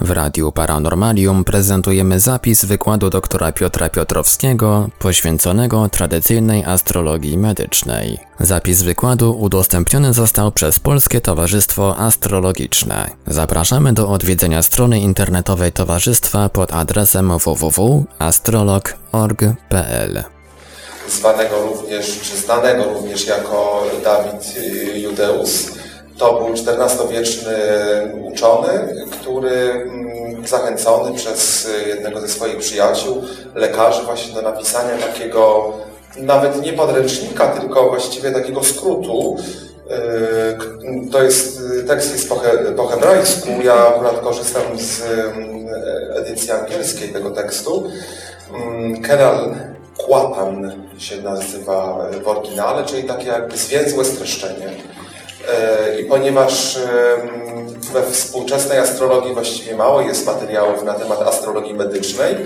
W Radiu Paranormalium prezentujemy zapis wykładu doktora Piotra Piotrowskiego poświęconego tradycyjnej astrologii medycznej. Zapis wykładu udostępniony został przez Polskie Towarzystwo Astrologiczne. Zapraszamy do odwiedzenia strony internetowej towarzystwa pod adresem www.astrolog.org.pl. zwanego również, czy znanego również jako Dawid Judeus. To był XIV-wieczny uczony, który mm, zachęcony przez jednego ze swoich przyjaciół, lekarzy, właśnie do napisania takiego nawet nie podręcznika, tylko właściwie takiego skrótu. Yy, To jest, tekst jest po, he, po hebrajsku, ja akurat korzystam z mm, edycji angielskiej tego tekstu. Mm, Kenal Kłatan się nazywa w oryginale, czyli takie jakby zwięzłe streszczenie. E, I ponieważ we współczesnej astrologii właściwie mało jest materiałów na temat astrologii medycznej,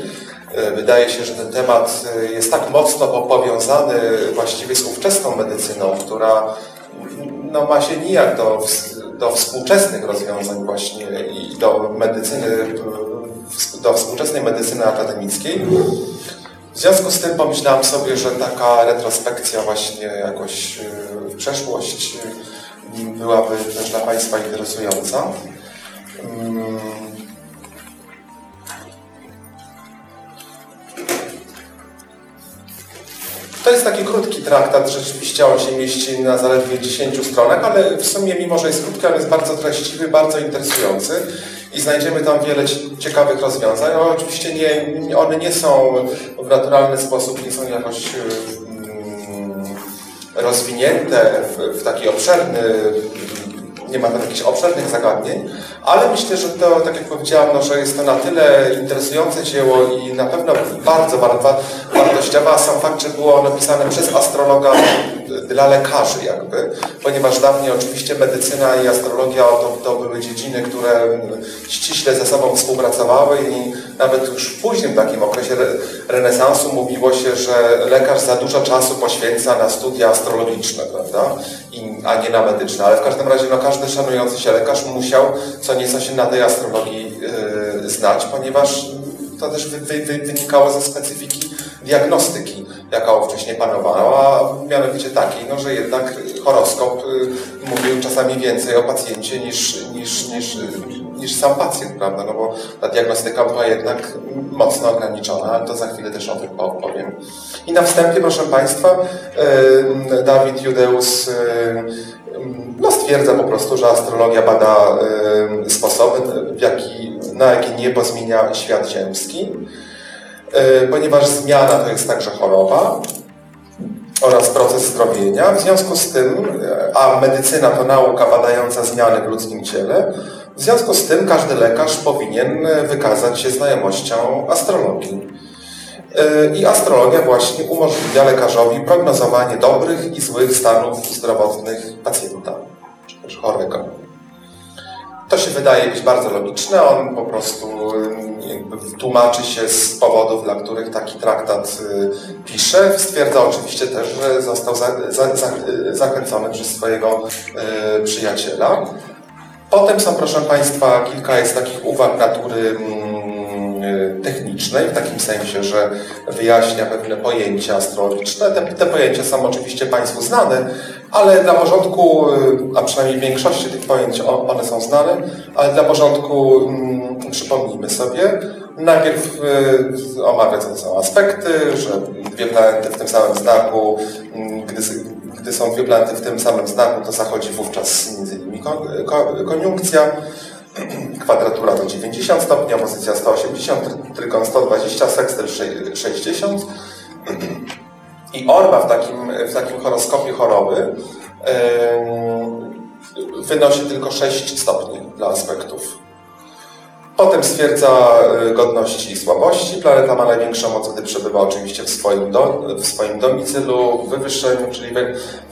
e, wydaje się, że ten temat e, jest tak mocno po- powiązany właściwie z ówczesną medycyną, która no, ma się nijak do, do współczesnych rozwiązań właśnie i do medycyny, do współczesnej medycyny akademickiej. W związku z tym pomyślałam sobie, że taka retrospekcja właśnie jakoś w przeszłość byłaby też dla Państwa interesująca. Mm. To jest taki krótki traktat, rzeczywiście on się mieści na zaledwie 10 stronach, ale w sumie mimo, że jest krótki, on jest bardzo treściwy, bardzo interesujący i znajdziemy tam wiele cie- ciekawych rozwiązań. Oczywiście nie, one nie są w naturalny sposób, nie są jakoś mm, rozwinięte w, w taki obszerny, nie ma tam jakichś obszernych zagadnień, ale myślę, że to, tak jak powiedziałam, no, że jest to na tyle interesujące dzieło i na pewno bardzo wa- wa- wartościowe, a sam fakt, że było napisane przez astrologa dla lekarzy jakby, ponieważ dawniej oczywiście medycyna i astrologia to, to były dziedziny, które ściśle ze sobą współpracowały i nawet już w późnym takim okresie re, renesansu mówiło się, że lekarz za dużo czasu poświęca na studia astrologiczne, prawda, I, a nie na medyczne, ale w każdym razie no, każdy szanujący się lekarz musiał co nieco się na tej astrologii yy, znać, ponieważ to też wy, wy, wy, wynikało ze specyfiki diagnostyki, jaka wcześniej panowała, mianowicie takiej, no, że jednak horoskop y, mówił czasami więcej o pacjencie niż, niż, niż, niż sam pacjent, prawda? No bo ta diagnostyka była jednak mocno ograniczona, ale to za chwilę też o tym powiem. I na wstępie, proszę Państwa, y, Dawid Judeus y, no, stwierdza po prostu, że astrologia bada sposoby, w jaki, na jakie niebo zmienia świat ziemski, ponieważ zmiana to jest także choroba oraz proces zdrowienia. W związku z tym, y, a medycyna to nauka badająca zmiany w ludzkim ciele, w związku z tym każdy lekarz powinien wykazać się znajomością astrologii. Y, I astrologia właśnie umożliwia lekarzowi prognozowanie dobrych i złych stanów zdrowotnych pacjenta, czy też chorego. To się wydaje być bardzo logiczne. On po prostu y, tłumaczy się z powodów, dla których taki traktat y, pisze. Stwierdza oczywiście też, że został za, za, za, zachęcony przez swojego y, przyjaciela. Potem są, proszę Państwa, kilka jest takich uwag natury mm, technicznej, w takim sensie, że wyjaśnia pewne pojęcia astrologiczne. Te, te pojęcia są oczywiście Państwu znane, ale dla porządku, y, a przynajmniej większości tych pojęć one są znane, ale dla porządku mm, przypomnijmy sobie. Najpierw y, omawia, to są aspekty, że dwie planety w tym samym znaku, mm, gdy, gdy są dwie planety w tym samym znaku, to zachodzi wówczas między ko, koniunkcja. Kwadratura to 90 stopni, opozycja 180, try- trygon 120, sekstel sze- 60. I orba w takim, w takim horoskopie choroby wynosi tylko 6 stopni dla aspektów. Potem stwierdza y, godności i słabości. Planeta ma największą moc, gdy przebywa oczywiście w swoim, do, w swoim domicylu, w wywyższeniu, czyli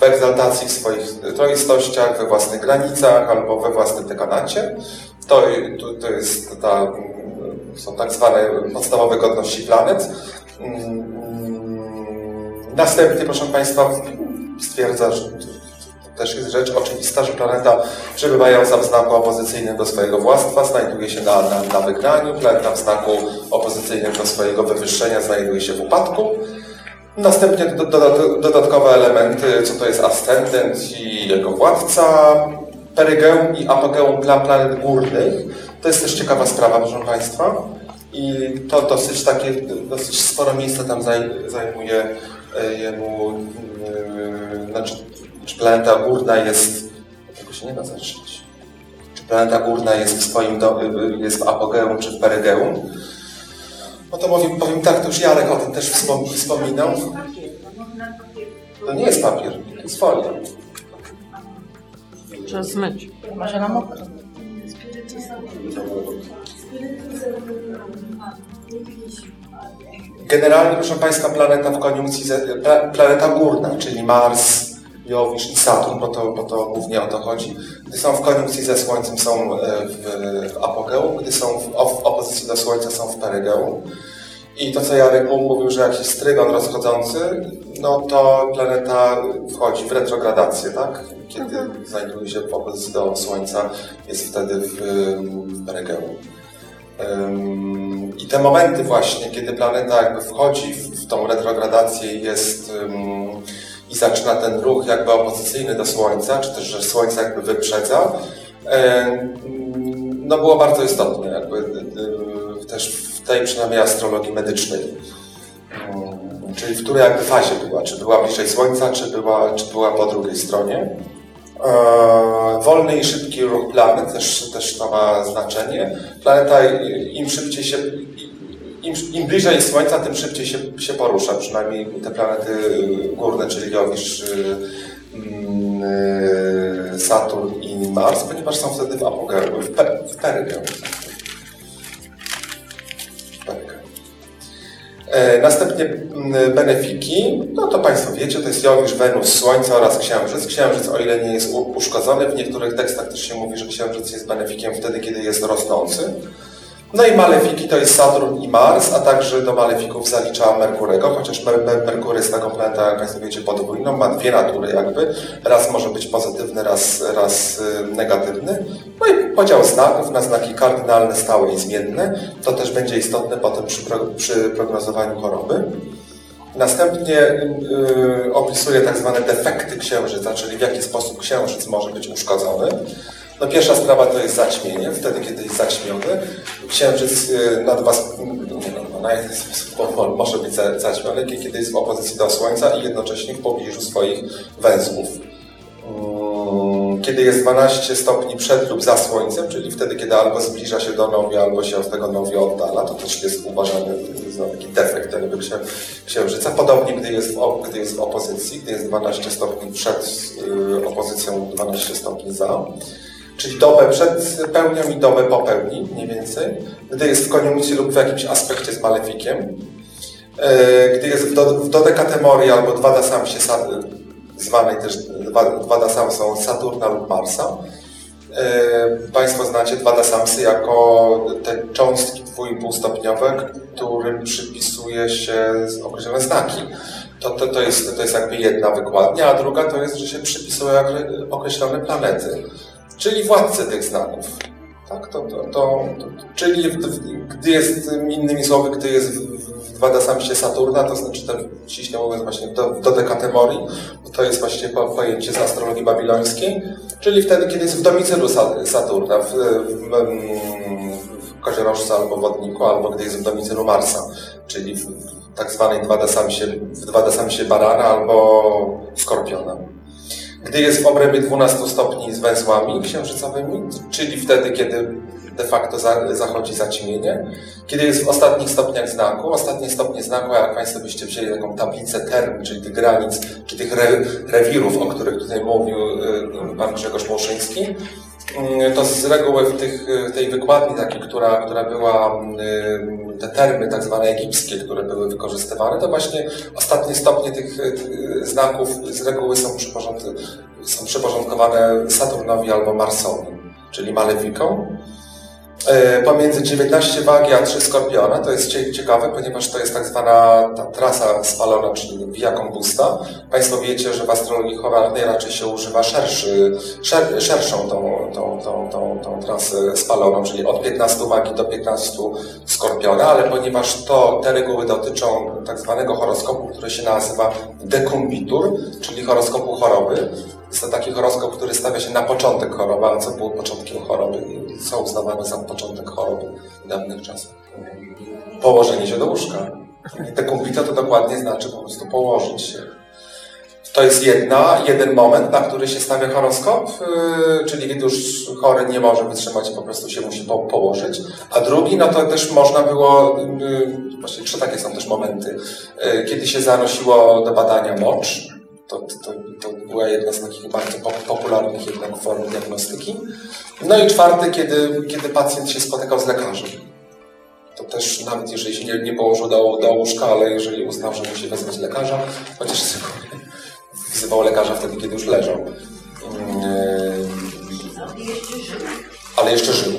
w, egzaltacji, w swoich troistościach, we własnych granicach albo we własnym dekanacie. To, to, to jest ta, mm, są tak zwane podstawowe godności planet. Następnie, proszę Państwa, stwierdza, że też jest rzecz oczywista, że planeta przebywająca w znaku opozycyjnym do swojego władztwa znajduje się na, na, na planeta w znaku opozycyjnym do swojego wywyższenia znajduje się w upadku. Następnie do, do, dodatkowe elementy, co to jest ascendent i jego władca, perygeum i apogeum dla planet górnych. To jest też ciekawa sprawa, proszę Państwa. I to dosyć takie, dosyć sporo miejsca tam zaj- zajmuje jemu, e, znaczy, czy planeta górna jest, tego się nie da zatrzymać, czy planeta górna jest w swoim, do, jest w apogeum czy w perygeum. No to powiem, powiem tak, to już Jarek o tym też wspom wspominał. To nie jest papier, to jest folia. Trzeba zmyć. Może na mokro. Generalnie, proszę Państwa, planeta w koniunkcji, planeta górna, czyli Mars, Jowisz i Saturn, bo to, bo to głównie o to chodzi, gdy są w koniunkcji ze Słońcem, są e, w, apogeum, gdy są w, op- w opozycji do Słońca, są w perygeum. I to, co Jarek mówił, że jakiś strygon rozchodzący, no to planeta wchodzi w retrogradację, tak? Kiedy znajduje się w opozycji do Słońca, jest wtedy w, w perygeum. I te momenty właśnie, kiedy planeta jakby wchodzi w, tą retrogradację i jest i zaczyna ten ruch jakby opozycyjny do Słońca, czy też, że Słońce jakby wyprzedza, no było bardzo istotne jakby też w tej przynajmniej astrologii medycznej. Czyli w której jakby fazie była, czy była bliżej Słońca, czy była, czy była po drugiej stronie. Eee, Wolny i szybki ruch planet też, też to ma znaczenie. Planeta im szybciej się, im, im bliżej Słońca, tym szybciej się, się porusza. Przynajmniej te planety górne, czyli Jowisz, y, mm, y, Saturn i Mars, ponieważ są wtedy w apogeum, w, pe, w. Następnie mm, benefiki, no to Państwo wiecie, to jest Jowisz, Wenus, Słońce oraz Księżyc. Księżyc, o ile nie jest uszkodzony, w niektórych tekstach też się mówi, że Księżyc jest benefikiem wtedy, kiedy jest rosnący. No i malefiki to jest Saturn i Mars, a także do malefików zalicza Merkurego, chociaż Mer Mer Merkury jest taką planetą, jak Państwo wiecie, podwójną, ma dwie natury jakby. Raz może być pozytywny, raz, raz y, negatywny. No i podział znaków na znaki kardynalne, stałe i zmienne. To też będzie istotne potem przy, pro przy prognozowaniu choroby. Następnie y, opisuje tak zwane defekty księżyca, czyli w jaki sposób księżyc może być uszkodzony. No pierwsza sprawa to jest zaćmienie, wtedy kiedy jest zaćmiony. Księżyc y, nad was, nie no, no, na może być za- zaćmiony, kiedy jest w opozycji do Słońca i jednocześnie w pobliżu swoich węzłów. Mm, Kiedy jest 12 stopni przed lub za Słońcem, czyli wtedy, kiedy albo zbliża się do nowi, albo się od tego nowi oddala, to też jest uważany za taki defekt jakby księ, księżyca. Podobnie, gdy jest, w, gdy jest w opozycji, gdy jest 12 stopni przed y, opozycją, 12 stopni za. Czyli dobę przed pełnią i dobę po pełni, mniej więcej. Gdy jest w koniunkcji lub w jakimś aspekcie z malefikiem. E, Gdy jest w, do, w dodekatemorii albo dwa dasamsie, sa- zwanej też dwa, dwa dasamsą Saturna lub Marsa. E, Państwo znacie dwa dasamsy jako te cząstki dwuipółstopniowe, którym przypisuje się określone znaki. To, to, to, jest, to jest jakby jedna wykładnia, a druga to jest, że się przypisuje okre- określone planety, czyli władcy tych znaków. Tak, to, to, to, to, czyli w, w, gdy jest, innymi słowy, gdy jest w, w Wadasamsie Saturna, to znaczy ten, ściśle mówiąc właśnie do, do to jest właśnie po, pojęcie z astrologii babilońskiej, czyli wtedy, kiedy jest w domicylu Sa- Saturna, w, w, w koziorożcu albo wodniku, albo gdy jest w domicylu Marsa, czyli w, w tak zwanej Dwadasamsie, w Dwadasamsie Barana albo Skorpiona gdy jest w obrębie 12 stopni z węzłami księżycowymi, czyli wtedy, kiedy de facto za, zachodzi zaćmienie, kiedy jest w ostatnich stopniach znaku. Ostatnie stopnie znaku, jak Państwo byście wzięli taką tablicę term, czyli tych granic, czy tych re, rewirów, o których tutaj mówił y, Pan Grzegorz Mołszyński, y, to z reguły w tych, y, tej wykładni takiej, która, która była, y, te termy tak zwane egipskie, które były wykorzystywane, to właśnie ostatnie stopnie tych y, znaków z reguły są, są przyporządkowane Saturnowi albo Marsowi, czyli malefikom. E, Pomiędzy 19 wagi a 3 skorpiona to jest cie- ciekawe, ponieważ to jest tak zwana ta trasa spalona, czyli via combusta. Państwo wiecie, że w astrologii horalnej raczej się używa szerszy, szer, szerszą tą, tą, tą, tą, tą trasę spaloną, czyli od 15 wagi do 15 skorpiona, ale ponieważ to te reguły dotyczą tak zwanego horoskopu, który się nazywa dekumbitur, czyli horoskopu choroby, jest to taki horoskop, który stawia się na początek choroby, a co było początkiem choroby, co uznawane za początek choroby w dawnych czasach. Położenie się do łóżka. Dekumbita to dokładnie znaczy po prostu położyć się. To jest jedna, jeden moment, na który się stawia horoskop, yy, czyli kiedy już chory nie może wytrzymać, po prostu się musi po, położyć. A drugi, no to też można było, yy, właśnie trzy takie są też momenty, yy, kiedy się zanosiło do badania mocz, to, to, to była jedna z takich bardzo pop- popularnych jednak form diagnostyki. No i czwarty, kiedy, kiedy pacjent się spotykał z lekarzem. To też nawet jeżeli się nie, nie położył do, do łóżka, ale jeżeli uznał, że musi wezwać lekarza, chociaż wzywał lekarza wtedy, kiedy już leżał. Yy, ale jeszcze żył.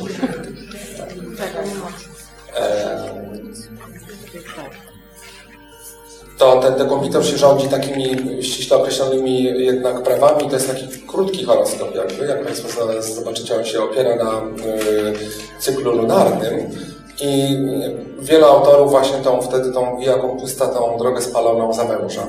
To ten dekompitor się rządzi takimi ściśle określonymi jednak prawami. To jest taki krótki horoskop jakby. Jak Państwo zobaczycie, on się opiera na y, cyklu lunarnym. I wiele autorów właśnie tą wtedy tą Via Compusta, tą drogę spaloną zawęża.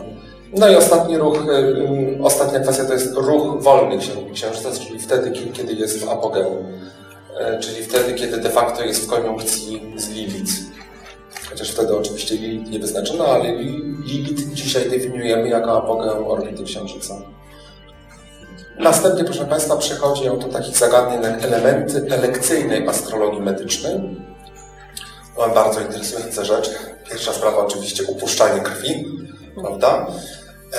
No i ostatni ruch, y, y, ostatnia kwestia to jest ruch wolny księ- księżyca, czyli wtedy, ki- kiedy jest w apogeum. Y, Czyli wtedy, kiedy de facto jest w koniunkcji z Lilith. Chociaż wtedy oczywiście Lilith nie wyznaczono, ale Li- Lilith dzisiaj definiujemy jako apogeum orbity Księżyca. Następnie, proszę Państwa, przechodzi o to takich zagadnień jak elementy elekcyjnej astrologii medycznej. Mam bardzo interesujące rzeczy. Pierwsza sprawa oczywiście upuszczanie krwi, prawda?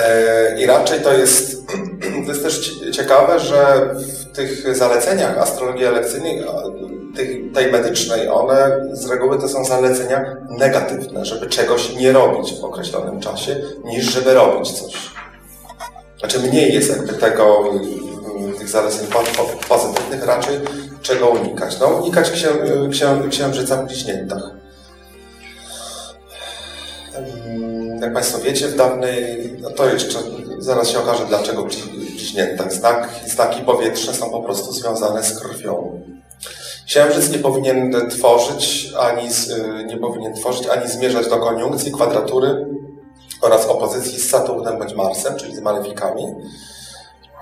E, I raczej to jest, to jest też cie- ciekawe, że w tych zaleceniach astrologii elekcyjnej, tej, tej medycznej, one z reguły to są zalecenia negatywne, żeby czegoś nie robić w określonym czasie, niż żeby robić coś. Znaczy mniej jest jakby tego, mm, tych zaleceń po, po, pozytywnych, raczej czego unikać. No unikać księ, księ, księżyca w bliźniętach. Mm, Jak Państwo wiecie, w dawnej, no to jeszcze zaraz się okaże, dlaczego bliźniętach. Znak, znaki powietrzne są po prostu związane z krwią. Księżyc nie powinien tworzyć ani y, nie powinien tworzyć ani zmierzać do koniunkcji, kwadratury oraz opozycji z Saturnem bądź Marsem, czyli z malefikami.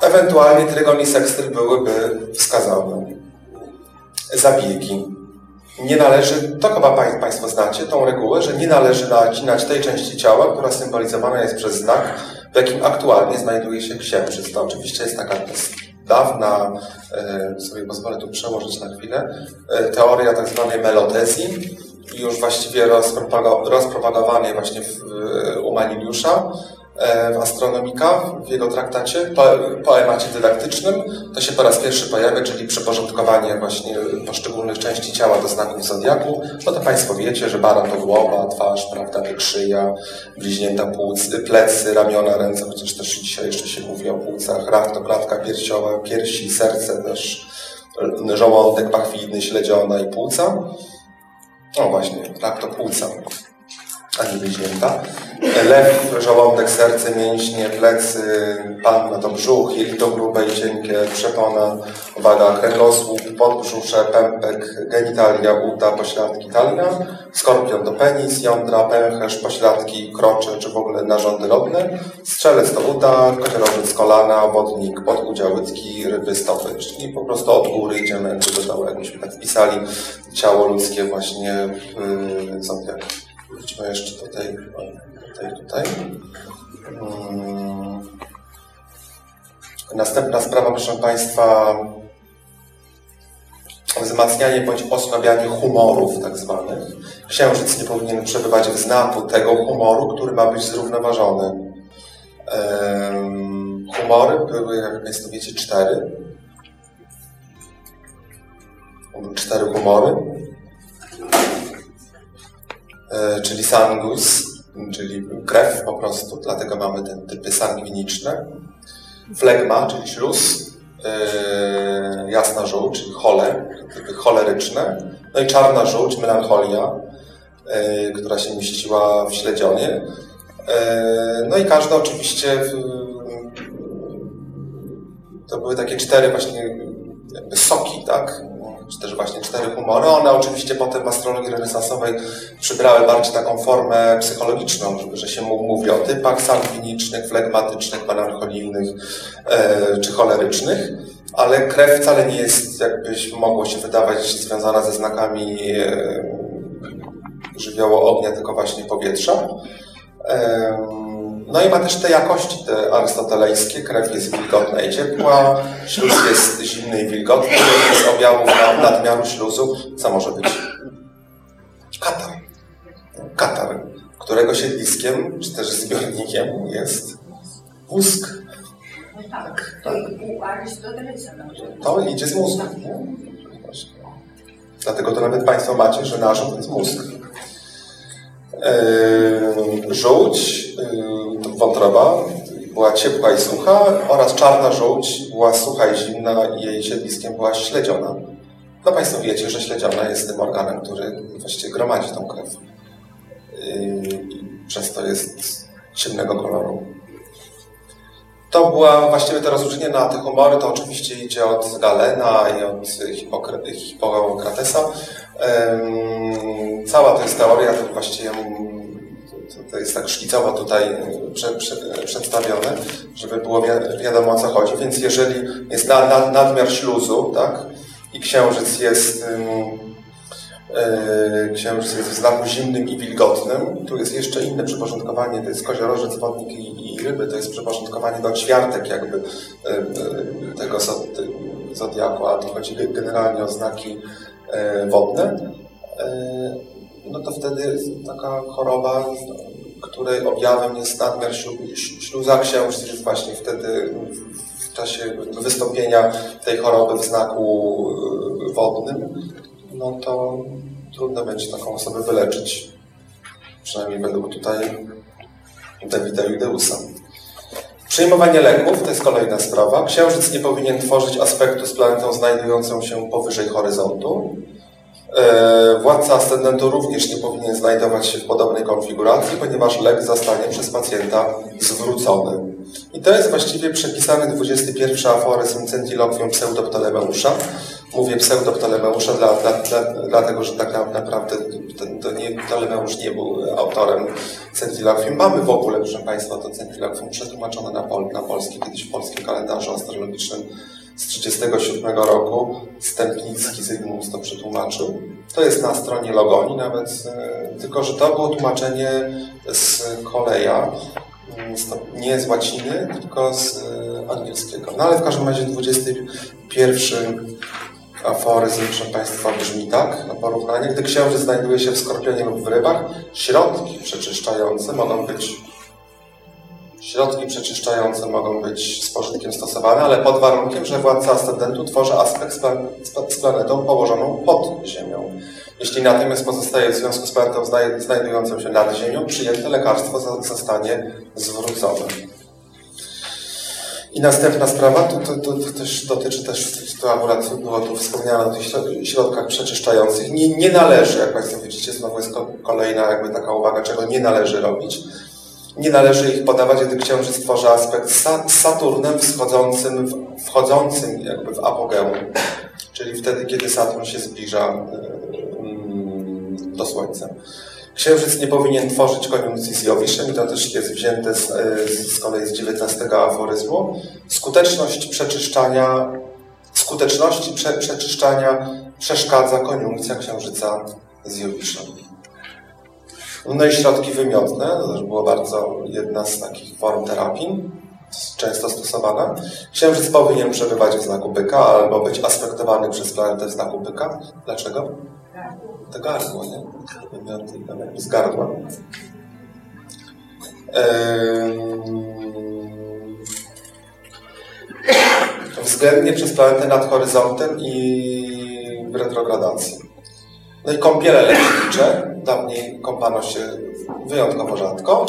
Ewentualnie trygon i sekstyl byłyby wskazane. Zabiegi. Nie należy, to chyba pań- Państwo znacie, tą regułę, że nie należy nacinać tej części ciała, która symbolizowana jest przez znak, w jakim aktualnie znajduje się księżyc. To oczywiście jest taka dawna, e, sobie pozwolę tu przełożyć na chwilę, e, teoria tak zwanej melodezji, już właściwie rozpropago- rozpropagowanej właśnie w, u Maniliusza w Astronomika, w jego traktacie, po, poemacie dydaktycznym. To się po raz pierwszy pojawia, czyli przyporządkowanie właśnie poszczególnych części ciała do znaków zodiaku. No to Państwo wiecie, że baran to głowa, twarz, prawda, szyja, bliźnięta płuc, plecy, ramiona, ręce, chociaż też dzisiaj jeszcze się mówi o płucach, rak to klatka piersiowa, piersi, serce też, żołądek pachwidny, śledziona i płuca. O właśnie, rak to płuca, a nie bliźnięta. Lew, żołądek, serce, mięśnie, plecy, panna to brzuch, jelito grube i cienkie, przepona, uwaga, kręgosłup, podbrzusze, pępek, genitalia, uda, pośladki, talia, skorpion to penis, jądra, pęcherz, pośladki, krocze, czy w ogóle narządy lobne, strzelec to uda, koziorożec kolana, wodnik, podudział ryby, stopy, czyli po prostu od góry idziemy do dołu, jakbyśmy tak wpisali ciało ludzkie właśnie w zodiak. Wróćmy jeszcze do tej, tutaj, tutaj. Mm. Następna sprawa, proszę Państwa, wzmacnianie bądź osłabianie humorów tak zwanych. Księżyc nie powinien przebywać w znaku tego humoru, który ma być zrównoważony. Humory były, jak Państwo wiecie, cztery. Cztery humory. E, czyli sangus, czyli krew po prostu, dlatego mamy te typy sangwiniczne. Flegma, czyli śluz, yy, jasna żółć, czyli chole, typy choleryczne, no i czarna żółć, melancholia, yy, która się mieściła w śledzionie. No i każda oczywiście to były takie cztery właśnie soki, tak? Czy też właśnie cztery humory. One oczywiście potem w astrologii renesansowej przybrały bardziej taką formę psychologiczną, że się mówi o typach sangwinicznych, flegmatycznych, melancholijnych e, czy cholerycznych, ale krew wcale nie jest, jakbyś mogło się wydawać, związana ze znakami e, żywiołu ognia, tylko właśnie powietrza. No i ma też te jakości te arystotelejskie. Krew jest wilgotna i ciepła, śluz jest zimny i wilgotny. Z objawów na- nadmiaru śluzu, co może być? Katar. Katar, którego siedliskiem, czy też zbiornikiem jest mózg. Tak, to idzie z mózgu. Dlatego to nawet Państwo macie, że narząd to jest mózg. Yy, żółć, yy, wątroba, była ciepła i sucha oraz czarna żółć była sucha i zimna i jej siedliskiem była śledziona. No Państwo wiecie, że śledziona jest tym organem, który właściwie gromadzi tą krew. Yy, i przez to jest ciemnego koloru. To była właściwie to rozróżnienie na te humory, to oczywiście idzie od Galena i od Hipokra- Hipokratesa. Em, Cała to jest teoria, to właściwie to, jest tak szkicowo tutaj prze, przedstawione, żeby było wi- wiadomo o co chodzi. Więc jeżeli jest na, na, nadmiar śluzu, tak, i księżyc jest e, Księżyc jest w znaku zimnym i wilgotnym. Tu jest jeszcze inne przyporządkowanie, to jest koziorożec, wodnik i, ryby, to jest przyporządkowanie do ćwiartek jakby e, e, tego zodiaku, a tu chodzi ge- generalnie o znaki e, wodne. No to wtedy taka choroba, której objawem jest nadmiar ślu- śluza. Księżyc jest właśnie wtedy w czasie wystąpienia tej choroby w znaku e, wodnym no to trudno będzie taką osobę wyleczyć. Przynajmniej według tutaj Dawida Judeusa. Przyjmowanie leków to jest kolejna sprawa. Księżyc nie powinien tworzyć aspektu z planetą znajdującą się powyżej horyzontu. E, Władca ascendentu również nie powinien znajdować się w podobnej konfiguracji, ponieważ lek zostanie przez pacjenta zwrócony. I to jest właściwie przepisany 21 aforyzm Centilokwium Pseudoptolemeusza. Mówię Pseudoptolemeusza dla, dla, dla, dlatego, że tak na- naprawdę to, to nie, Ptolemeusz nie był autorem Centilokwium. Mamy w ogóle, proszę Państwa, to Centilokwium przetłumaczone na, pol, na polski, kiedyś w polskim kalendarzu astrologicznym z 1937 roku. Stępnicki Zygmunt to przetłumaczył. To jest na stronie Logoni nawet, e, tylko że to było tłumaczenie z koleja, mm, nie z łaciny, tylko z e, angielskiego. No ale w każdym razie 21 aforyzm, proszę Państwa, brzmi tak na porównanie. Gdy księżyc znajduje się w skorpionie lub w rybach, środki przeczyszczające mogą być Środki przeczyszczające mogą być z pożytkiem stosowane, ale pod warunkiem, że władca ascendentu tworzy aspekt z, plan- z pla- z planetą położoną pod Ziemią. Jeśli natomiast pozostaje w związku z planetą znaj- znajdującą się nad Ziemią, przyjęte lekarstwo zostanie zwrócone. I następna sprawa, to, to, to, to też dotyczy też, to akurat było tu wspomniane o tych środ- środkach przeczyszczających. Nie, nie należy, jak Państwo widzicie, znowu jest ko- kolejna jakby taka uwaga, czego nie należy robić. Nie należy ich podawać, gdy księżyc tworzy aspekt z Sa- z Saturnem wschodzącym, wchodzącym jakby w apogeum, czyli wtedy, kiedy Saturn się zbliża y, mm, do Słońca. Księżyc nie powinien tworzyć koniunkcji z Jowiszem i to też jest wzięte z, y, z kolei z XIX aforyzmu. Skuteczność przeczyszczania, skuteczności prze, przeczyszczania przeszkadza koniunkcja Księżyca z Jowiszem. No i środki wymiotne, to też było bardzo jedna z takich form terapii, często stosowana. Księżyc powinien przebywać w znaku byka albo być aspektowany przez planetę w znaku byka. Dlaczego? To gardło, nie? Wymioty z gardła. Ehm, Względnie przez planetę nad horyzontem i w retrogradacji. No i kąpiele lecznicze. Dawniej kąpano się wyjątkowo rzadko.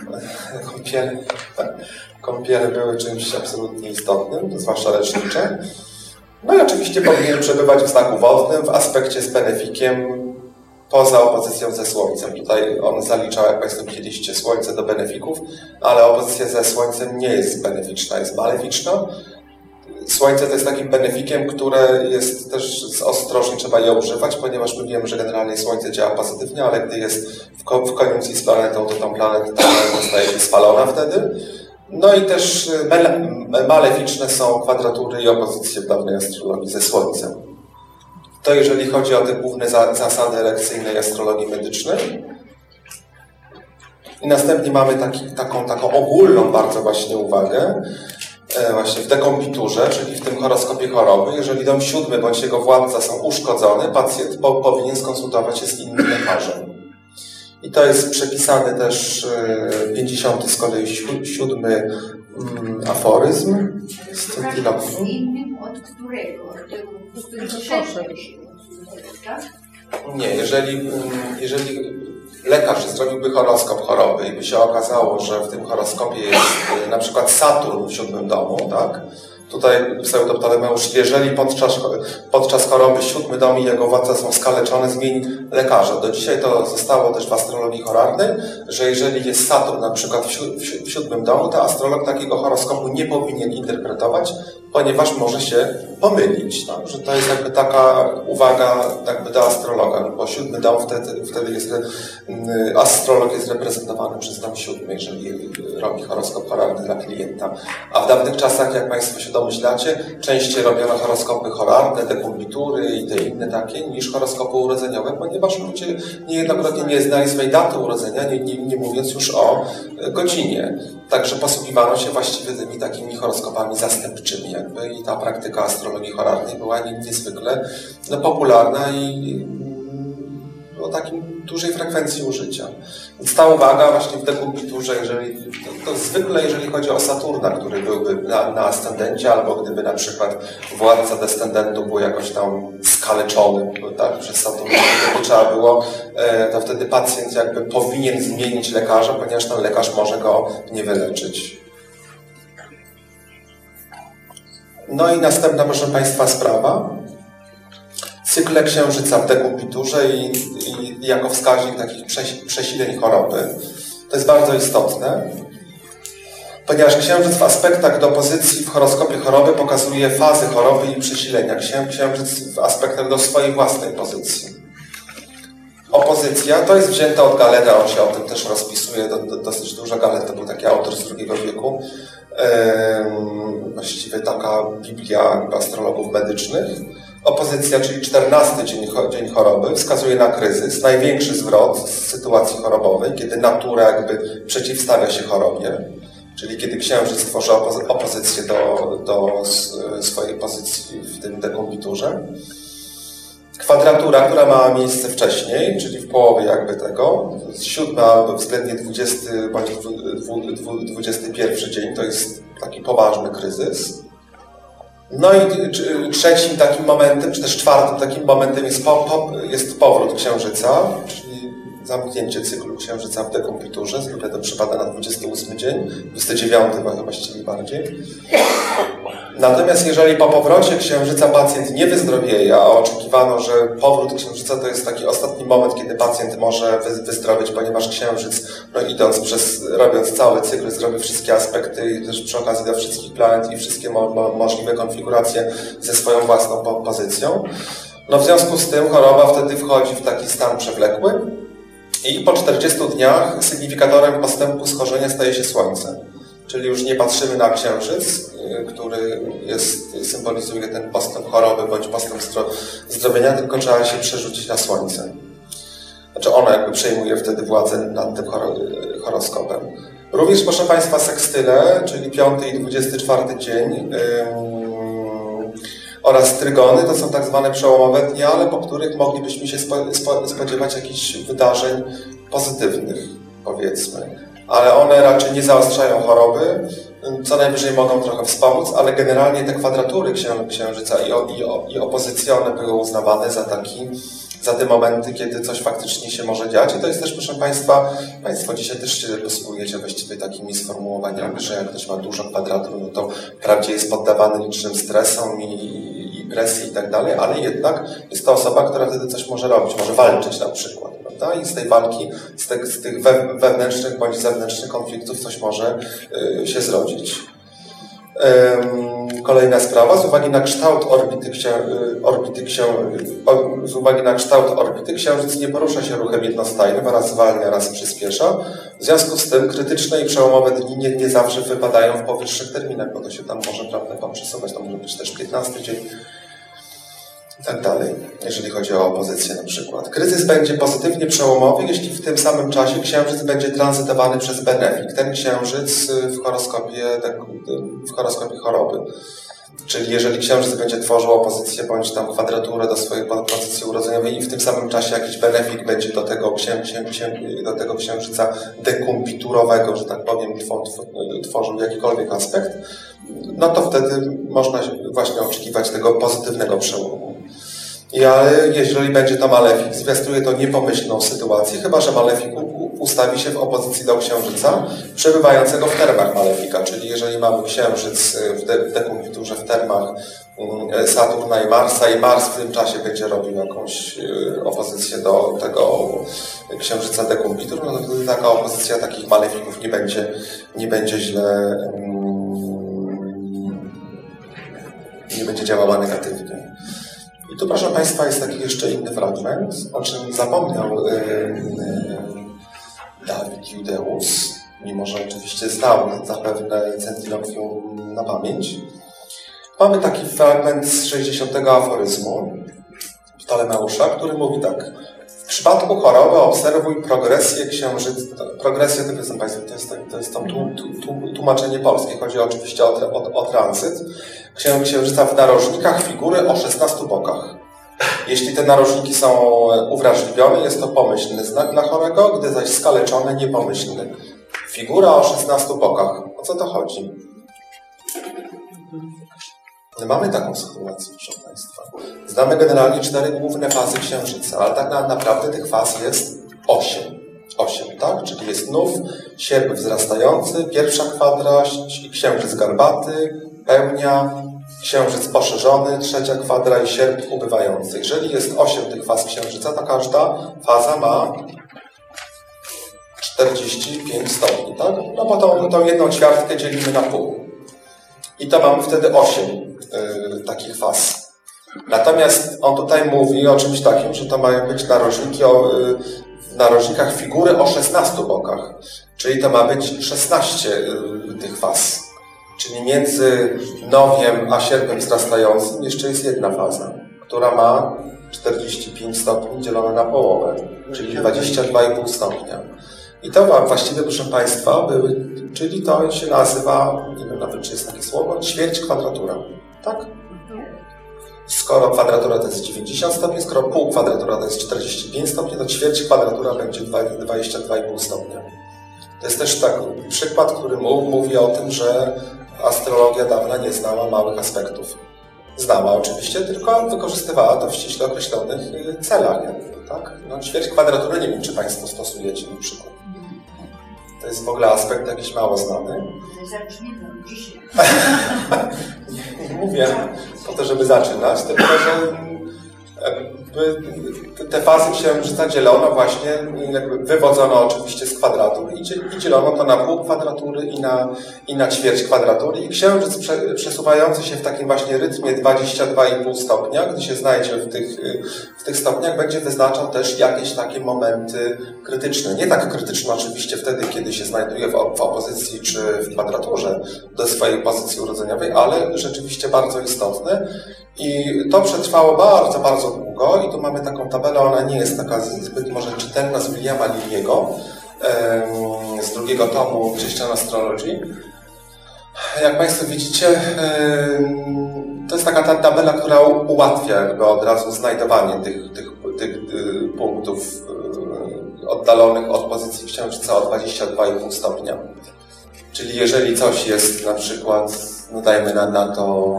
Kąpiele, Kąpiele były czymś absolutnie istotnym, zwłaszcza lecznicze. No i oczywiście powinien przebywać w znaku wodnym, w aspekcie z benefikiem, poza opozycją ze Słońcem. Tutaj on zaliczał, jak Państwo widzieliście, Słońce do benefików, ale opozycja ze Słońcem nie jest beneficzna, jest maleficzna. Słońce to jest takim benefikiem, które jest też ostrożnie trzeba je używać, ponieważ my wiemy, że generalnie Słońce działa pozytywnie, ale gdy jest w, w koniunkcji z planetą, to tą planetę ta planeta staje się spalona wtedy. No i też y, maleficzne są kwadratury i opozycje w dawnej astrologii ze Słońcem. To jeżeli chodzi o te główne za, zasady elekcyjnej astrologii medycznej. I następnie mamy taki, taką, taką ogólną bardzo właśnie uwagę, właśnie w dekompiturze, czyli w tym horoskopie choroby. Jeżeli dom siódmy bądź jego władca są uszkodzone, pacjent po, powinien skonsultować się z innym lekarzem. I to jest przepisany też e, 50 z kolei sió- siódmy mm, aforyzm. Z innym od którego? Od tego? Nie, jeżeli, mm, jeżeli lekarz zrobiłby horoskop choroby i by się okazało, że w tym horoskopie jest y, na przykład Saturn w siódmym domu, tak? Tutaj pseudoptolemeusz, jeżeli podczas, podczas choroby siódmy dom i jego władca są skaleczone, zmieni lekarza. Do dzisiaj to zostało też w astrologii horarnej, że jeżeli jest Saturn na przykład w, sió- w siódmym domu, to astrolog takiego horoskopu nie powinien interpretować, ponieważ może się pomylić. Tak? Że to jest jakby taka uwaga jakby do astrologa, bo siódmy dom wtedy, wtedy jest, mm, astrolog jest reprezentowany przez dom siódmy, jeżeli robi horoskop horarny dla klienta. A w dawnych czasach, jak Państwo się domyślacie, częściej robiono horoskopy horarne, dekumbitury i te inne takie, niż horoskopy urodzeniowe, ponieważ ludzie niejednokrotnie nie znali swej daty urodzenia, nie, nie, nie mówiąc już o godzinie. Także posługiwano się właściwie tymi takimi horoskopami zastępczymi jakby i ta praktyka astrologii horarnej była nie- niezwykle no, popularna i o takim dużej frekwencji użycia. Więc ta uwaga właśnie w dekumbiturze, jeżeli, to, to zwykle jeżeli chodzi o Saturna, który byłby na, na ascendencie, albo gdyby na przykład władca descendentu był jakoś tam skaleczony tak, przez Saturna, to trzeba było, e, to wtedy pacjent jakby powinien zmienić lekarza, ponieważ ten lekarz może go nie wyleczyć. No i następna, proszę Państwa, sprawa. Cykle księżyca w dekumbiturze i, i jako wskaźnik takich przesileń choroby. To jest bardzo istotne, ponieważ księżyc w aspektach do pozycji w horoskopie choroby pokazuje fazy choroby i przesilenia. Księ- Księżyc w aspektach do swojej własnej pozycji. Opozycja to jest wzięta od Galena, on się o tym też rozpisuje, do, do, dosyć dużo. Galen to był taki autor z II wieku. Właściwie taka Biblia astrologów medycznych. Opozycja, czyli 14 dzień, dzień choroby, wskazuje na kryzys, największy zwrot z sytuacji chorobowej, kiedy natura jakby przeciwstawia się chorobie, czyli kiedy księżyc tworzy opozy- opozycję do, do swojej pozycji w tym dekombiturze. Kwadratura, która ma miejsce wcześniej, czyli w połowie jakby tego, siódmy albo względnie 20 bądź dwu- dwu- dwu- 21 dzień, to jest taki poważny kryzys. No i tr- trzecim takim momentem, czy też czwartym takim momentem jest, po, po, jest powrót Księżyca, czyli zamknięcie cyklu Księżyca w dekompiturze. Zwykle to przypada na 28 dzień, 29 właściwie bardziej. Natomiast jeżeli po powrocie Księżyca pacjent nie wyzdrowieje, a oczekiwano, że powrót Księżyca to jest taki ostatni moment, kiedy pacjent może wy- wyzdrowieć, ponieważ Księżyc, no idąc przez, robiąc cały cykl, zrobi wszystkie aspekty i też przy okazji do wszystkich planet i wszystkie mo mo możliwe konfiguracje ze swoją własną po pozycją. No w związku z tym choroba wtedy wchodzi w taki stan przewlekły i po 40 dniach sygnifikatorem postępu schorzenia staje się Słońce. Czyli już nie patrzymy na księżyc, y, który jest, symbolizuje ten postęp choroby bądź postęp zdro, zdrowienia, tylko trzeba się przerzucić na słońce. Znaczy ono jakby przejmuje wtedy władzę nad tym horo, horoskopem. Również, proszę Państwa, sekstyle, czyli 5 i 24 dzień ym, oraz trygony, to są tak zwane przełomowe dni, ale po których moglibyśmy się spo, spo, spodziewać jakichś wydarzeń pozytywnych, powiedzmy ale one raczej nie zaostrzają choroby, co najwyżej mogą trochę wspomóc, ale generalnie te kwadratury księ- księżyca i, i, i opozycje one były uznawane za taki, za te momenty, kiedy coś faktycznie się może dziać. I to jest też, proszę Państwa, Państwo dzisiaj też się posługujecie właściwie takimi sformułowaniami, że jak ktoś ma dużo kwadratur, no to wprawdzie jest poddawany licznym stresom i, i presji i tak dalej, ale jednak jest to osoba, która wtedy coś może robić, może walczyć na przykład. Prawda? I z tej walki, z, te, z tych we, wewnętrznych bądź zewnętrznych konfliktów coś może y, się zrodzić. Kolejna sprawa, z uwagi na kształt orbity, księ, orbity z uwagi na kształt orbity księżyc nie porusza się ruchem jednostajnym, raz zwalnia, raz przyspiesza. W związku z tym krytyczne i przełomowe dni nie, nie zawsze wypadają w powyższych terminach, bo to się tam może prawda, tam przesuwać, to może być też 15 dzień tak dalej, jeżeli chodzi o opozycję na przykład. Kryzys będzie pozytywnie przełomowy, jeśli w tym samym czasie księżyc będzie tranzytowany przez benefik. Ten księżyc w horoskopie, w horoskopie choroby. Czyli jeżeli księżyc będzie tworzył opozycję bądź tam kwadraturę do swojej pozycji urodzeniowej i w tym samym czasie jakiś benefik będzie do tego, księ, księ, księ, do tego księżyca dekumpiturowego, że tak powiem, tworzył jakikolwiek aspekt, no to wtedy można właśnie oczekiwać tego pozytywnego przełomu. Ale jeżeli będzie to malefik, zwiastuje to niepomyślną sytuację, chyba że malefik ustawi się w opozycji do księżyca, przebywającego w termach malefika, czyli jeżeli mamy księżyc w, de dekumpiturze w termach mm, Saturna i Marsa i Mars w tym czasie będzie robił jakąś y, opozycję do tego księżyca dekumpitur, no to wtedy taka opozycja takich malefików nie będzie, nie będzie źle mm, nie będzie działała negatywnie. I tu, proszę Państwa, jest taki jeszcze inny fragment, o czym zapomniał yy, Dawid Judeus, mimo że oczywiście znał zapewne Centiloquium na pamięć. Mamy taki fragment z 60 aforyzmu Ptolemeusza, który mówi tak. W przypadku choroby obserwuj progresję księżyca. Progresję, to wiedzą Państwo, to jest, to jest to tłumaczenie polskie. Chodzi oczywiście o, o, o tranzyt. Księżyca w narożnikach figury o 16 bokach. Jeśli te narożniki są uwrażliwione, jest to pomyślny znak dla chorego, gdy zaś skaleczone, niepomyślny. Figura o 16 bokach. O co to chodzi? Mamy taką sytuację, proszę Państwa. Znamy generalnie cztery główne fazy Księżyca, ale tak naprawdę tych faz jest osiem. Osiem, tak? Czyli jest nów, sierp wzrastający, pierwsza kwadra, księżyc garbaty, pełnia, księżyc poszerzony, trzecia kwadra i sierp ubywający. Jeżeli jest osiem tych faz księżyca, to każda faza ma 45 stopni, tak? No bo tą, tą jedną ćwiartkę dzielimy na pół. I to mamy wtedy 8 y, takich faz. Natomiast on tutaj mówi o czymś takim, że to mają być narożniki o, y, w narożnikach figury o 16 bokach. Czyli to ma być 16 y, tych faz. Czyli między nowiem a sierpem wzrastającym jeszcze jest jedna faza, która ma 45 stopni dzielone na połowę, czyli 22,5 stopnia. I to właściwie, proszę Państwa, były, czyli to się nazywa, nie wiem nawet czy jest takie słowo, ćwierć kwadratura. Tak? Skoro kwadratura to jest 90 stopni, skoro pół kwadratura to jest 45 stopni, to ćwierć kwadratura będzie 22,5 stopnia. To jest też taki przykład, który mówi o tym, że astrologia dawna nie znała małych aspektów. Znała oczywiście, tylko wykorzystywała to w ściśle określonych celach. Tak? No, ćwierć kwadratury nie wiem, czy Państwo stosujecie na przykład. To jest w ogóle aspekt jakiś mało znany. Mówię po to, żeby zaczynać, tylko że te fazy księżyca dzielono właśnie, jakby wywodzono oczywiście z kwadratur i dzielono to na pół kwadratury i na, i na ćwierć kwadratury. I księżyc prze, przesuwający się w takim właśnie rytmie 22,5 stopnia, gdy się znajdzie w tych, w tych stopniach, będzie wyznaczał też jakieś takie momenty krytyczne. Nie tak krytyczne oczywiście wtedy, kiedy się znajduje w, w opozycji czy w kwadraturze do swojej pozycji urodzeniowej, ale rzeczywiście bardzo istotne i to przetrwało bardzo, bardzo długo i tu mamy taką tabelę, ona nie jest taka zbyt może czytelna z Williama Lilliego z drugiego tomu Christian Astrology. Jak Państwo widzicie, to jest taka ta tabela, która ułatwia jakby od razu znajdowanie tych, tych, tych y, punktów y, oddalonych od pozycji Księżyca o 22,5 stopnia. Czyli jeżeli coś jest na przykład, no dajmy na, na to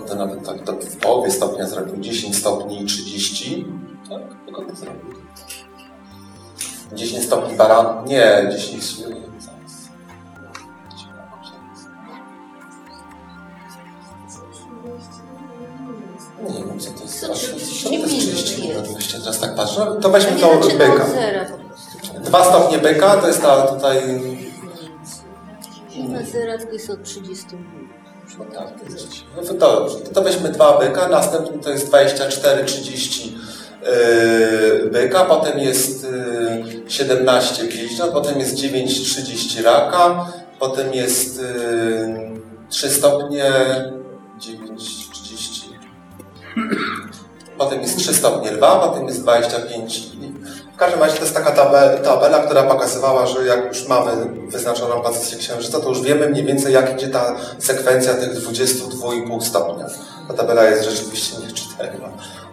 to nawet tak, tak w połowie stopnia zrobił 10 stopni i 30. Tak? Tylko to zrobił. 10 stopni baran. Nie, 10. zaraz. Nie wiem, co to jest. Co, Co 30 to jest minut 30 minut? Jeszcze teraz tak patrzę. No, to weźmy zaczynam byka. od prostu. Dwa stopnie byka to jest ta tutaj. Na zera to jest od 30 minut. No to. To weźmy dwa byka, następny to jest 24, 30 yy, byka, potem jest yy, 17 bliźniąt, potem jest 9, 30 raka, potem jest yy, 3 stopnie 9, 30. Potem jest 3 stopnie lwa, potem jest 25 i w każdym razie to jest taka tabela, która pokazywała, że jak już mamy wyznaczoną pozycję księżyca, to już wiemy mniej więcej jak idzie ta sekwencja tych 22,5 stopnia. Ta tabela jest rzeczywiście nieczytelna.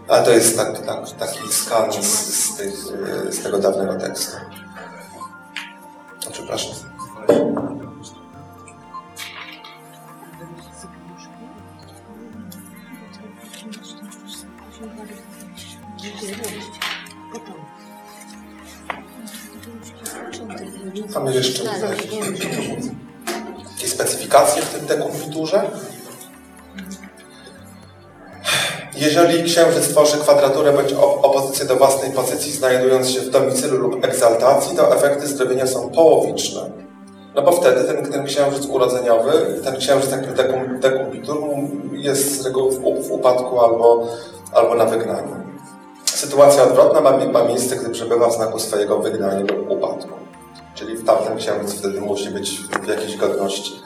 Ale to jest tak, tak, taki skan z, z, tych, z tego dawnego tekstu. Przepraszam. Mamy jeszcze Tutaj wiem, że jakieś specyfikacje w tym dekumpiturze. Jeżeli księżyc tworzy kwadraturę bądź op- opozycję do własnej pozycji, znajdując się w domicylu lub egzaltacji, to efekty zdrowienia są połowiczne. No bo wtedy ten, ten księżyc urodzeniowy, ten księżyc jakby dekum, dekumpitur jest z reguły w, w upadku albo, albo na wygnaniu. Sytuacja odwrotna ma, ma miejsce, gdy przebywa w znaku swojego wygnania lub upadku. Tamten księżyc wtedy musi być w jakiejś godności.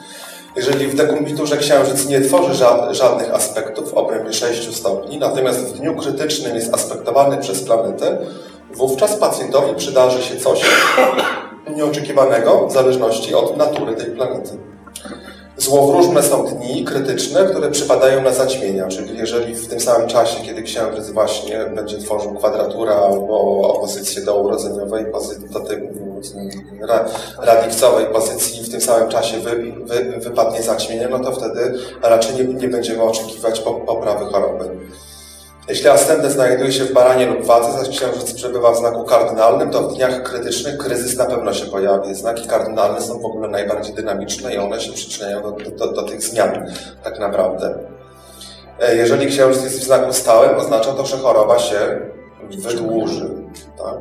Jeżeli w dekumpiturze księżyc nie tworzy ża- żadnych aspektów w obrębie 6 stopni, natomiast w dniu krytycznym jest aspektowany przez planetę, wówczas pacjentowi przydarzy się coś nieoczekiwanego w zależności od natury tej planety. Złowróżne są dni krytyczne, które przypadają na zaćmienia, czyli jeżeli w tym samym czasie, kiedy księżyc właśnie będzie tworzył kwadraturę albo opozycję do urodzeniowej, do tej radikcowej pozycji, w tym samym czasie wy, wy, wypadnie zaćmienie, no to wtedy raczej nie, nie będziemy oczekiwać po- poprawy choroby. Jeśli ascendent znajduje się w baranie lub wadze, zaś księżyc przebywa w znaku kardynalnym, to w dniach krytycznych kryzys na pewno się pojawi. Znaki kardynalne są w ogóle najbardziej dynamiczne i one się przyczyniają do, do, do tych zmian tak naprawdę. E, Jeżeli księżyc jest w znaku stałym, oznacza to, że choroba się wydłuży. Tak?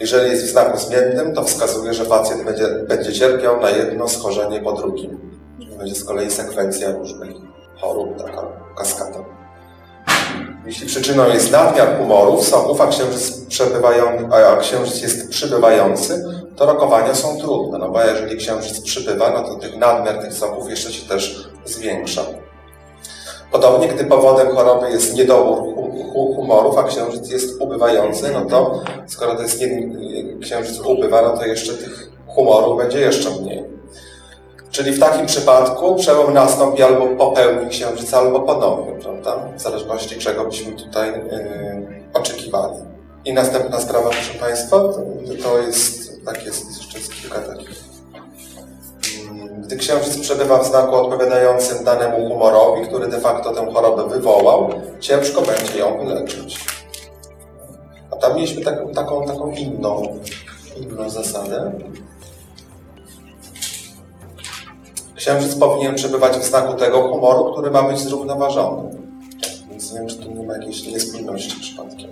Jeżeli jest w znaku zmiennym, to wskazuje, że pacjent będzie, będzie cierpiał na jedno schorzenie po drugim. Będzie z kolei sekwencja różnych chorób, taka kaskada. Jeśli przyczyną jest nadmiar humorów, soków, a księżyc, a księżyc jest przybywający, to rokowania są trudne, no bo jeżeli księżyc przybywa, no to tych nadmiar tych soków jeszcze się też zwiększa. Podobnie, gdy powodem choroby jest niedobór humorów, a księżyc jest ubywający, no to skoro to jest nie, księżyc ubywa, no to jeszcze tych humorów będzie jeszcze mniej. Czyli w takim przypadku przełom nastąpi albo po pełni księżyca, albo ponownie, prawda? W zależności czego byśmy tutaj yy, oczekiwali. I następna sprawa, proszę Państwa, to, to jest, tak jest jeszcze jest kilka takich. Gdy księżyc przebywa w znaku odpowiadającym danemu humorowi, który de facto tę chorobę wywołał, ciężko będzie ją wyleczyć. A tam mieliśmy taką, taką, taką inną, inną zasadę. Księżyc powinien przebywać w znaku tego humoru, który ma być zrównoważony. Więc nie wiem, czy tu nie ma jakiejś niespójności przypadkiem.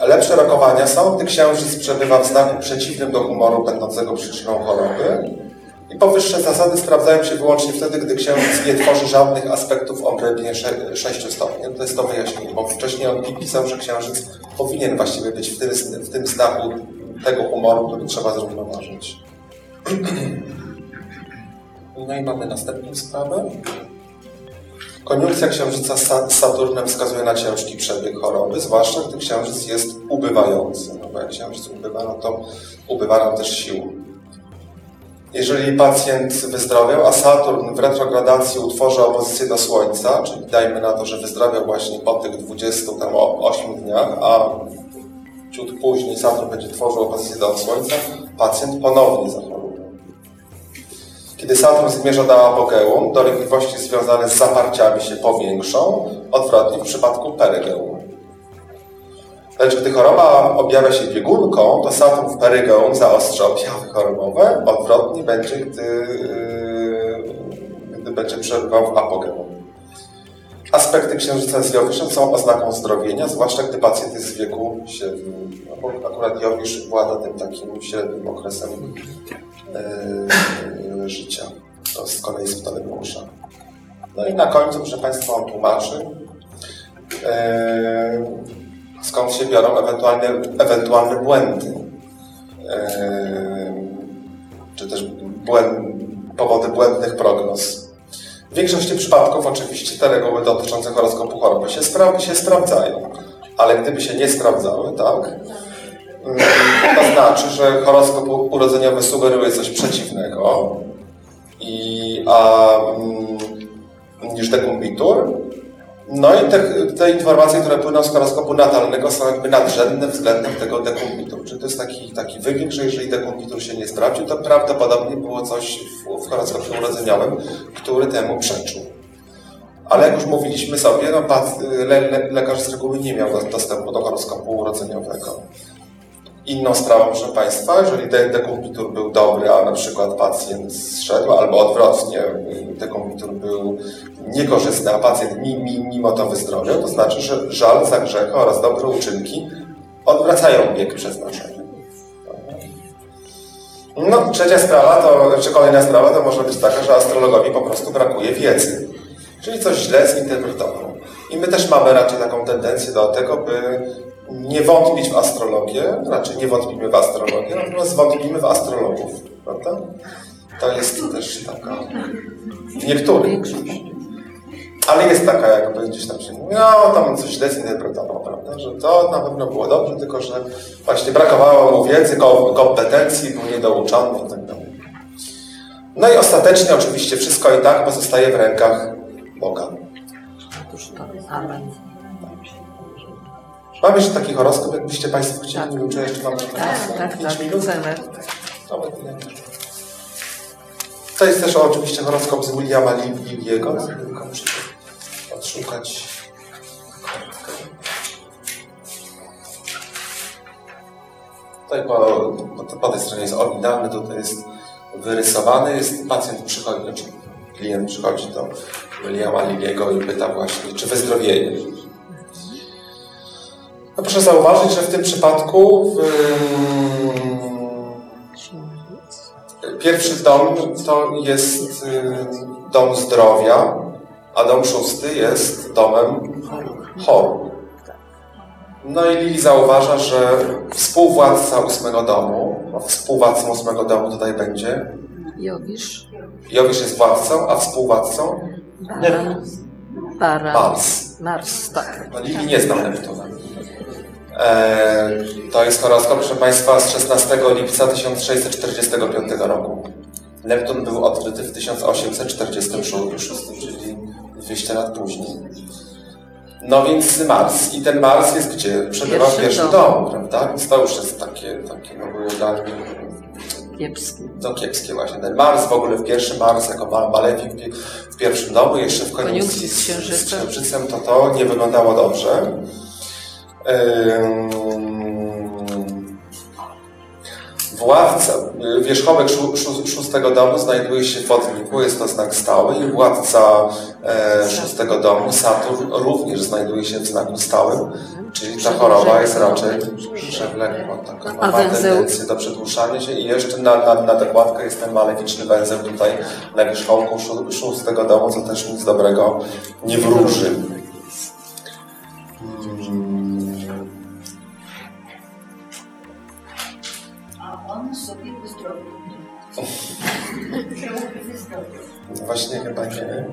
Lepsze rokowania są, gdy księżyc przebywa w znaku przeciwnym do humoru będącego przyczyną choroby. I powyższe zasady sprawdzają się wyłącznie wtedy, gdy księżyc nie tworzy żadnych aspektów w obrębie 6 stopni. To jest to wyjaśnienie, bo wcześniej on pisał, że księżyc powinien właściwie być w tym, w tym tego humoru, który trzeba zrównoważyć. No i mamy następną sprawę. Koniunkcja księżyca z z Saturnem wskazuje na ciężki przebieg choroby, zwłaszcza gdy księżyc jest ubywający. No bo jak księżyc ubywa, no to ubywa nam też sił. Jeżeli pacjent wyzdrowiał, a Saturn w retrogradacji utworzy opozycję do Słońca, czyli dajmy na to, że wyzdrowiał właśnie po tych 28 dniach, a ciut później Saturn będzie tworzył opozycję do Słońca, pacjent ponownie zachoruje. Kiedy Saturn zmierza do apogeum, dolegliwości związane z zaparciami się powiększą, odwrotnie w przypadku perygeum. Lecz gdy choroba objawia się biegunką, to Saturn w perygeum zaostrza objawy chorobowe, odwrotnie będzie, gdy, yy, gdy będzie przebywał w apogeum. Aspekty księżyca z Jowiszem są oznaką zdrowienia, zwłaszcza gdy pacjent jest w wieku średnim. Akurat Jowisz włada tym takim średnim okresem yy, życia. To z kolei jest w Tadeusza. No i na końcu, proszę Państwa, on tłumaczy, yy, skąd się biorą ewentualne, ewentualne błędy. Yy, czy też błęd, powody błędnych prognoz. W większości przypadków oczywiście te reguły dotyczące horoskopu choroby się, spra się sprawdzają, ale gdyby się nie sprawdzały, tak, mm, to znaczy, że horoskop urodzeniowy sugeruje coś przeciwnego i, a, mm, niż dekumbitur. No i te, te informacje, które płyną z horoskopu natalnego są jakby nadrzędne względem tego dekumbitur. Czyli to jest taki, taki wybieg, że jeżeli dekumbitur się nie sprawdził, to prawdopodobnie było coś w, w horoskopie urodzeniowym, który temu przeczył. Ale jak już mówiliśmy sobie, no, le, le, lekarz z reguły nie miał do- dostępu do horoskopu urodzeniowego. Inną sprawą, proszę Państwa, jeżeli ten dekumbitur był dobry, a na przykład pacjent zszedł, albo odwrotnie, dekumbitur był niekorzystny, a pacjent mi, mi, mimo to wyzdrowiał, to znaczy, że żal za grzechy oraz dobre uczynki odwracają bieg przeznaczenia. No, trzecia sprawa, to, czy kolejna sprawa, to może być taka, że astrologowi po prostu brakuje wiedzy. Czyli coś źle zinterpretował. I my też mamy raczej taką tendencję do tego, by nie wątpić w astrologię, raczej nie wątpimy w astrologię, natomiast wątpimy w astrologów, prawda? To jest też taka... Niektórych. Ale jest taka, jakby gdzieś tam się mówi, no tam coś źle zinterpretował, prawda? Że to na pewno było dobrze, tylko że właśnie brakowało mu wiedzy, ko- kompetencji, był niedouczony i tak dalej. No i ostatecznie oczywiście wszystko i tak pozostaje w rękach Boga. Amen. Mam jeszcze taki horoskop, jakbyście Państwo chcieli, nie wiem, czy jeszcze mam Tak, tak, tak. Chcemy. To jest też oczywiście horoskop z Williama Lilliego, tylko muszę odszukać. Tutaj po, po, po tej stronie jest oryginalny, tutaj jest wyrysowany, jest pacjent przychodzi, znaczy klient przychodzi do Williama Lilliego i pyta właśnie, czy wyzdrowieje. No proszę zauważyć, że w tym przypadku w, Pierwszy dom to jest y, dom zdrowia, a dom szósty jest domem chorób. No i Lili zauważa, że współwładca ósmego domu, a współwładcą ósmego domu tutaj będzie, Jowisz. Jowisz jest władcą, a współwładcą Baran. Baran. Mars. Mars, tak. No Lili nie zna Neptuna. E, to jest horoskop, proszę Państwa, z 16 lipca 1645 roku. Neptun był odkryty w 1846, czyli 200 lat później. No więc Mars. I ten Mars jest gdzie? Przebywa w Pierwszym domu. prawda? Więc to już jest takie, takie no, było dla mnie Kiepski. no kiepskie właśnie. Ten Mars w ogóle w pierwszy Mars jako ma- malefik w pie- w pierwszym domu, jeszcze w koniunkcji z z, z. Księżycem, to to nie wyglądało dobrze. Władca, y, wierzchołek szó, szó, szóstego domu znajduje się w Wodniku, jest to znak stały i władca e, szóstego domu, Saturn, również znajduje się w znaku stałym, czyli ta choroba jest raczej przewlekła, taka A ma tendencję do przedłużania się i jeszcze na, na, na dokładkę jest ten maleficzny węzeł tutaj na wierzchołku szó, szóstego domu, co też nic dobrego nie wróży. Właśnie chyba nie.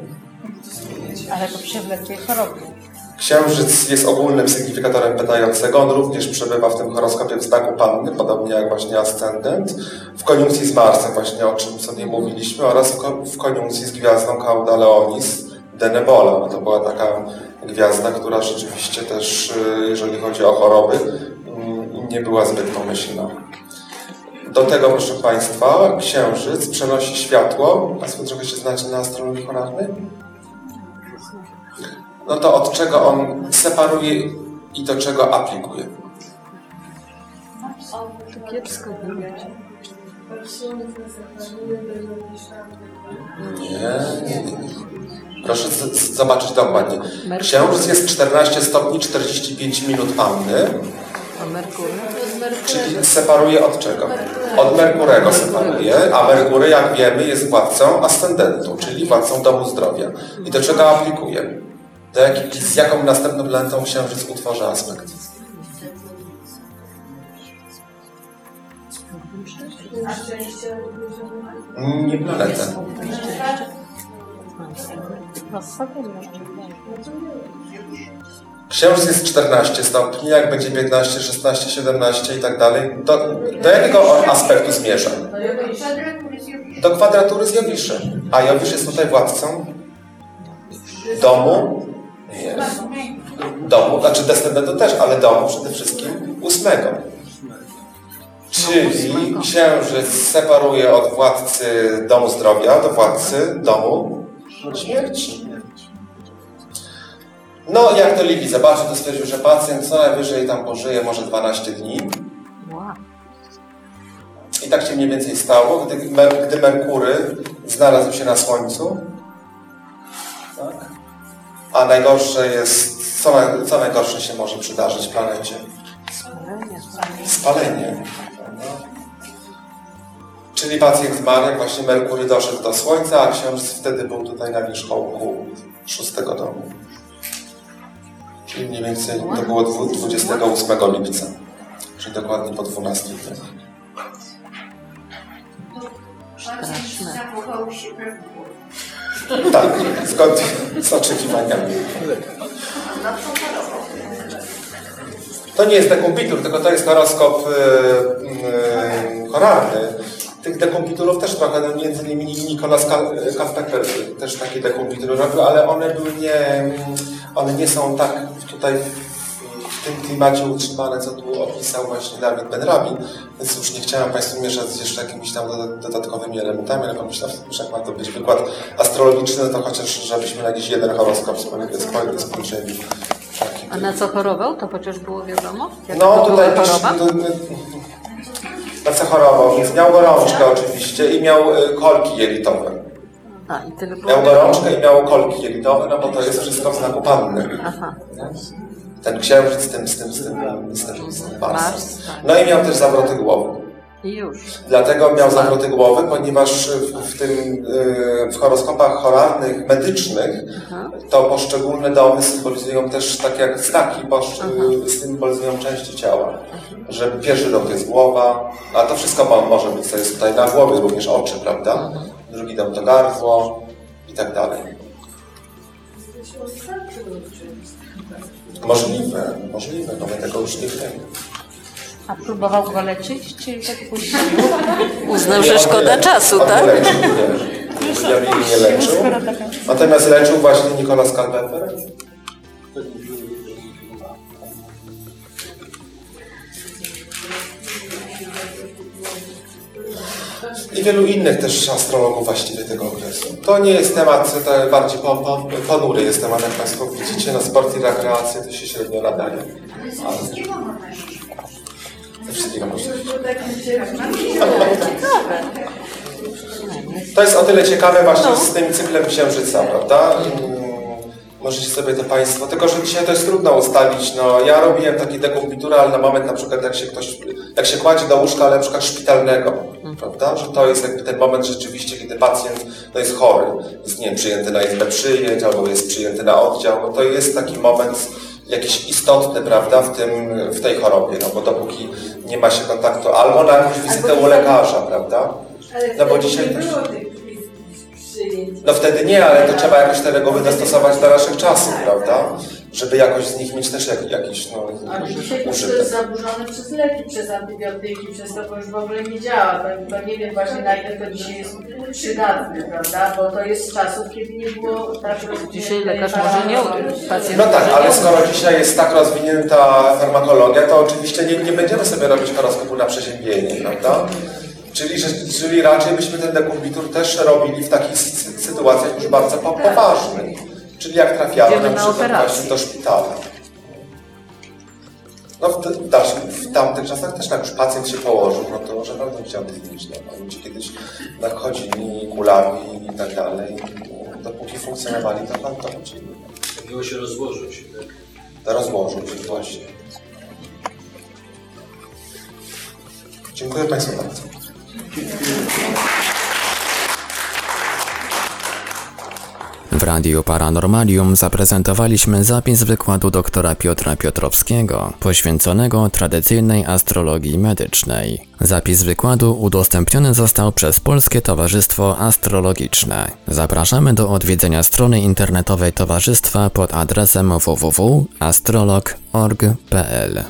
Ale to przewlekłej choroby. Księżyc jest ogólnym sygnifikatorem pytającego. On również przebywa w tym horoskopie w znaku Panny, podobnie jak właśnie ascendent. W koniunkcji z Marsem, właśnie o czym sobie mówiliśmy, oraz w ko- w koniunkcji z gwiazdą Cauda Leonis de Nebola. To była taka gwiazda, która rzeczywiście też, y, jeżeli chodzi o choroby, mm, nie była zbyt pomyślna. Do tego, proszę Państwa, księżyc przenosi światło. Państwo trochę się znacie na astrologii polarnej? No to od czego on separuje i do czego aplikuje? To kiepsko. Nie, nie, nie. Proszę zobaczyć dokładnie. Księżyc jest 14 stopni 45 minut Anny, A Merkury? czyli separuje od czego? Od Merkurego separuje, a Merkury, jak wiemy, jest władcą ascendentu, czyli władcą domu zdrowia. I do czego aplikuje? Do jak, z jaką następną planetą Księżyc utworzy aspekt? Nie planetę. No Księżyc jest 14 stopni, jak będzie 15, 16, 17 i tak dalej. Do, do jakiego aspektu zmierza? Do kwadratury z Jowiszem. A Jowisz jest tutaj władcą domu? Nie. Domu, znaczy descendentu też, ale domu przede wszystkim ósmego. Czyli księżyc separuje od władcy domu zdrowia do władcy domu śmierci. No, jak to Libi zobaczył, to stwierdził, że pacjent co najwyżej tam pożyje może 12 dni. I tak się mniej więcej stało, gdy, gdy Merkury znalazł się na Słońcu. Tak. A najgorsze jest, co, na, co najgorsze się może przydarzyć planecie? Spalenie. Spalenie. Czyli pacjent zmarł, jak właśnie Merkury doszedł do Słońca, a Księżyc wtedy był tutaj na wierzchołku szóstego domu. Czyli mniej więcej to było dwu- 28 lipca, czyli dokładnie po 12 dniach. Pacjent zachował się prawidłowo. Tak, zgodnie z oczekiwaniami. To nie jest dekumpitur, tylko to jest horoskop yy, yy, horarny. Tych dekumpiturów też trochę, no między innymi Nicolas Kafteker też takie dekumitury robił, ale one były nie, one nie są tak tutaj w, tym klimacie utrzymane, co tu opisał właśnie Dawid Benrabin, więc już nie chciałem Państwu mieszać z jeszcze jakimiś tam doda- dodatkowymi elementami, ale pomyślałem, że jak ma to być wykład astrologiczny, no to chociaż żebyśmy na jakiś jeden horoskop spojrzeli. A na co chorował? To chociaż było wiadomo? Jaka No tutaj choroba? Co chorował, więc miał gorączkę oczywiście i miał y, kolki jelitowe. A, i tyle było Miał gorączkę i miał kolki jelitowe, no bo to jest wszystko w znaku panny. Aha. Ten księżyc z tym, z tym, z tym, z tym, z tym Mars, Marsem. tak. No i miał też zawroty głowy. Już. Dlatego miał zawroty głowy, ponieważ w, w tym y, w horoskopach horarnych, medycznych, to poszczególne domy symbolizują też tak jak znaki, y, symbolizują części ciała. Że pierwszy dom to jest głowa, a to wszystko mo, może być, co jest tutaj na głowie, również oczy, prawda? Drugi dom to gardło i tak dalej. Możliwe, możliwe, no my tego już nie wiemy. A próbował go leczyć, czy tak puścił? Uznał, że szkoda nie- czasu, on tak? Leczył, nie. Leczył. Natomiast leczył właśnie Nicolas Calpepper. I wielu innych też astrologów właściwie tego okresu. To nie jest temat, to bardziej po, po, ponury jest temat, jak Państwo widzicie, na sport i rekreację to się średnio nadaje. Ale wszystkiego. To jest o tyle ciekawe właśnie z tym cyklem księżyca, prawda? Możecie sobie to Państwo, tylko że dzisiaj to jest trudno ustalić. No, ja robiłem ale na moment na przykład jak się ktoś, jak się kładzie do łóżka, ale na przykład szpitalnego, prawda? Że to jest jakby ten moment rzeczywiście, kiedy pacjent no, jest chory, jest nie wiem, przyjęty na izbę przyjęć, albo jest przyjęty na oddział, no to jest taki moment jakiś istotny, prawda, w, tym, w tej chorobie, no bo dopóki nie ma się kontaktu, albo na jakąś wizytę u lekarza, prawda? No bo dzisiaj też... No wtedy nie, ale to trzeba jakoś te reguły dostosować do naszych czasów, prawda? Żeby jakoś z nich mieć też jak, jakiś no, A dzisiaj to użytek. jest zaburzone przez leki, przez antybiotyki, przez to, bo już w ogóle nie działa. To, to nie wiem właśnie na ile to dzisiaj jest przydatne, prawda? Bo to jest z czasów, kiedy nie było tak rozwiniętej Dzisiaj lekarz może nie, pacjent No tak, ale skoro dzisiaj jest tak rozwinięta farmakologia, to oczywiście nie, nie będziemy sobie robić horoskopu na przeziębienie, prawda? Czyli, że, czyli raczej byśmy ten dekumbitur też robili w takich sy- sytuacjach już bardzo po- poważnych. Czyli jak trafiamy Idziemy na na przykład właśnie do szpitala. No w, w, dalszym, w tamtych czasach też jak już pacjent się położył, no to może pewno chciał zmienić. No, ludzie kiedyś nachodzili kulami i tak dalej. Dopóki funkcjonowali, to tam to chodzili. Miło się rozłożyć. Tak? Rozłożył się właśnie. Dziękuję Państwu bardzo. W Radiu Paranormalium zaprezentowaliśmy zapis wykładu doktora Piotra Piotrowskiego, poświęconego tradycyjnej astrologii medycznej. Zapis wykładu udostępniony został przez Polskie Towarzystwo Astrologiczne. Zapraszamy do odwiedzenia strony internetowej towarzystwa pod adresem www.astrolog.org.pl.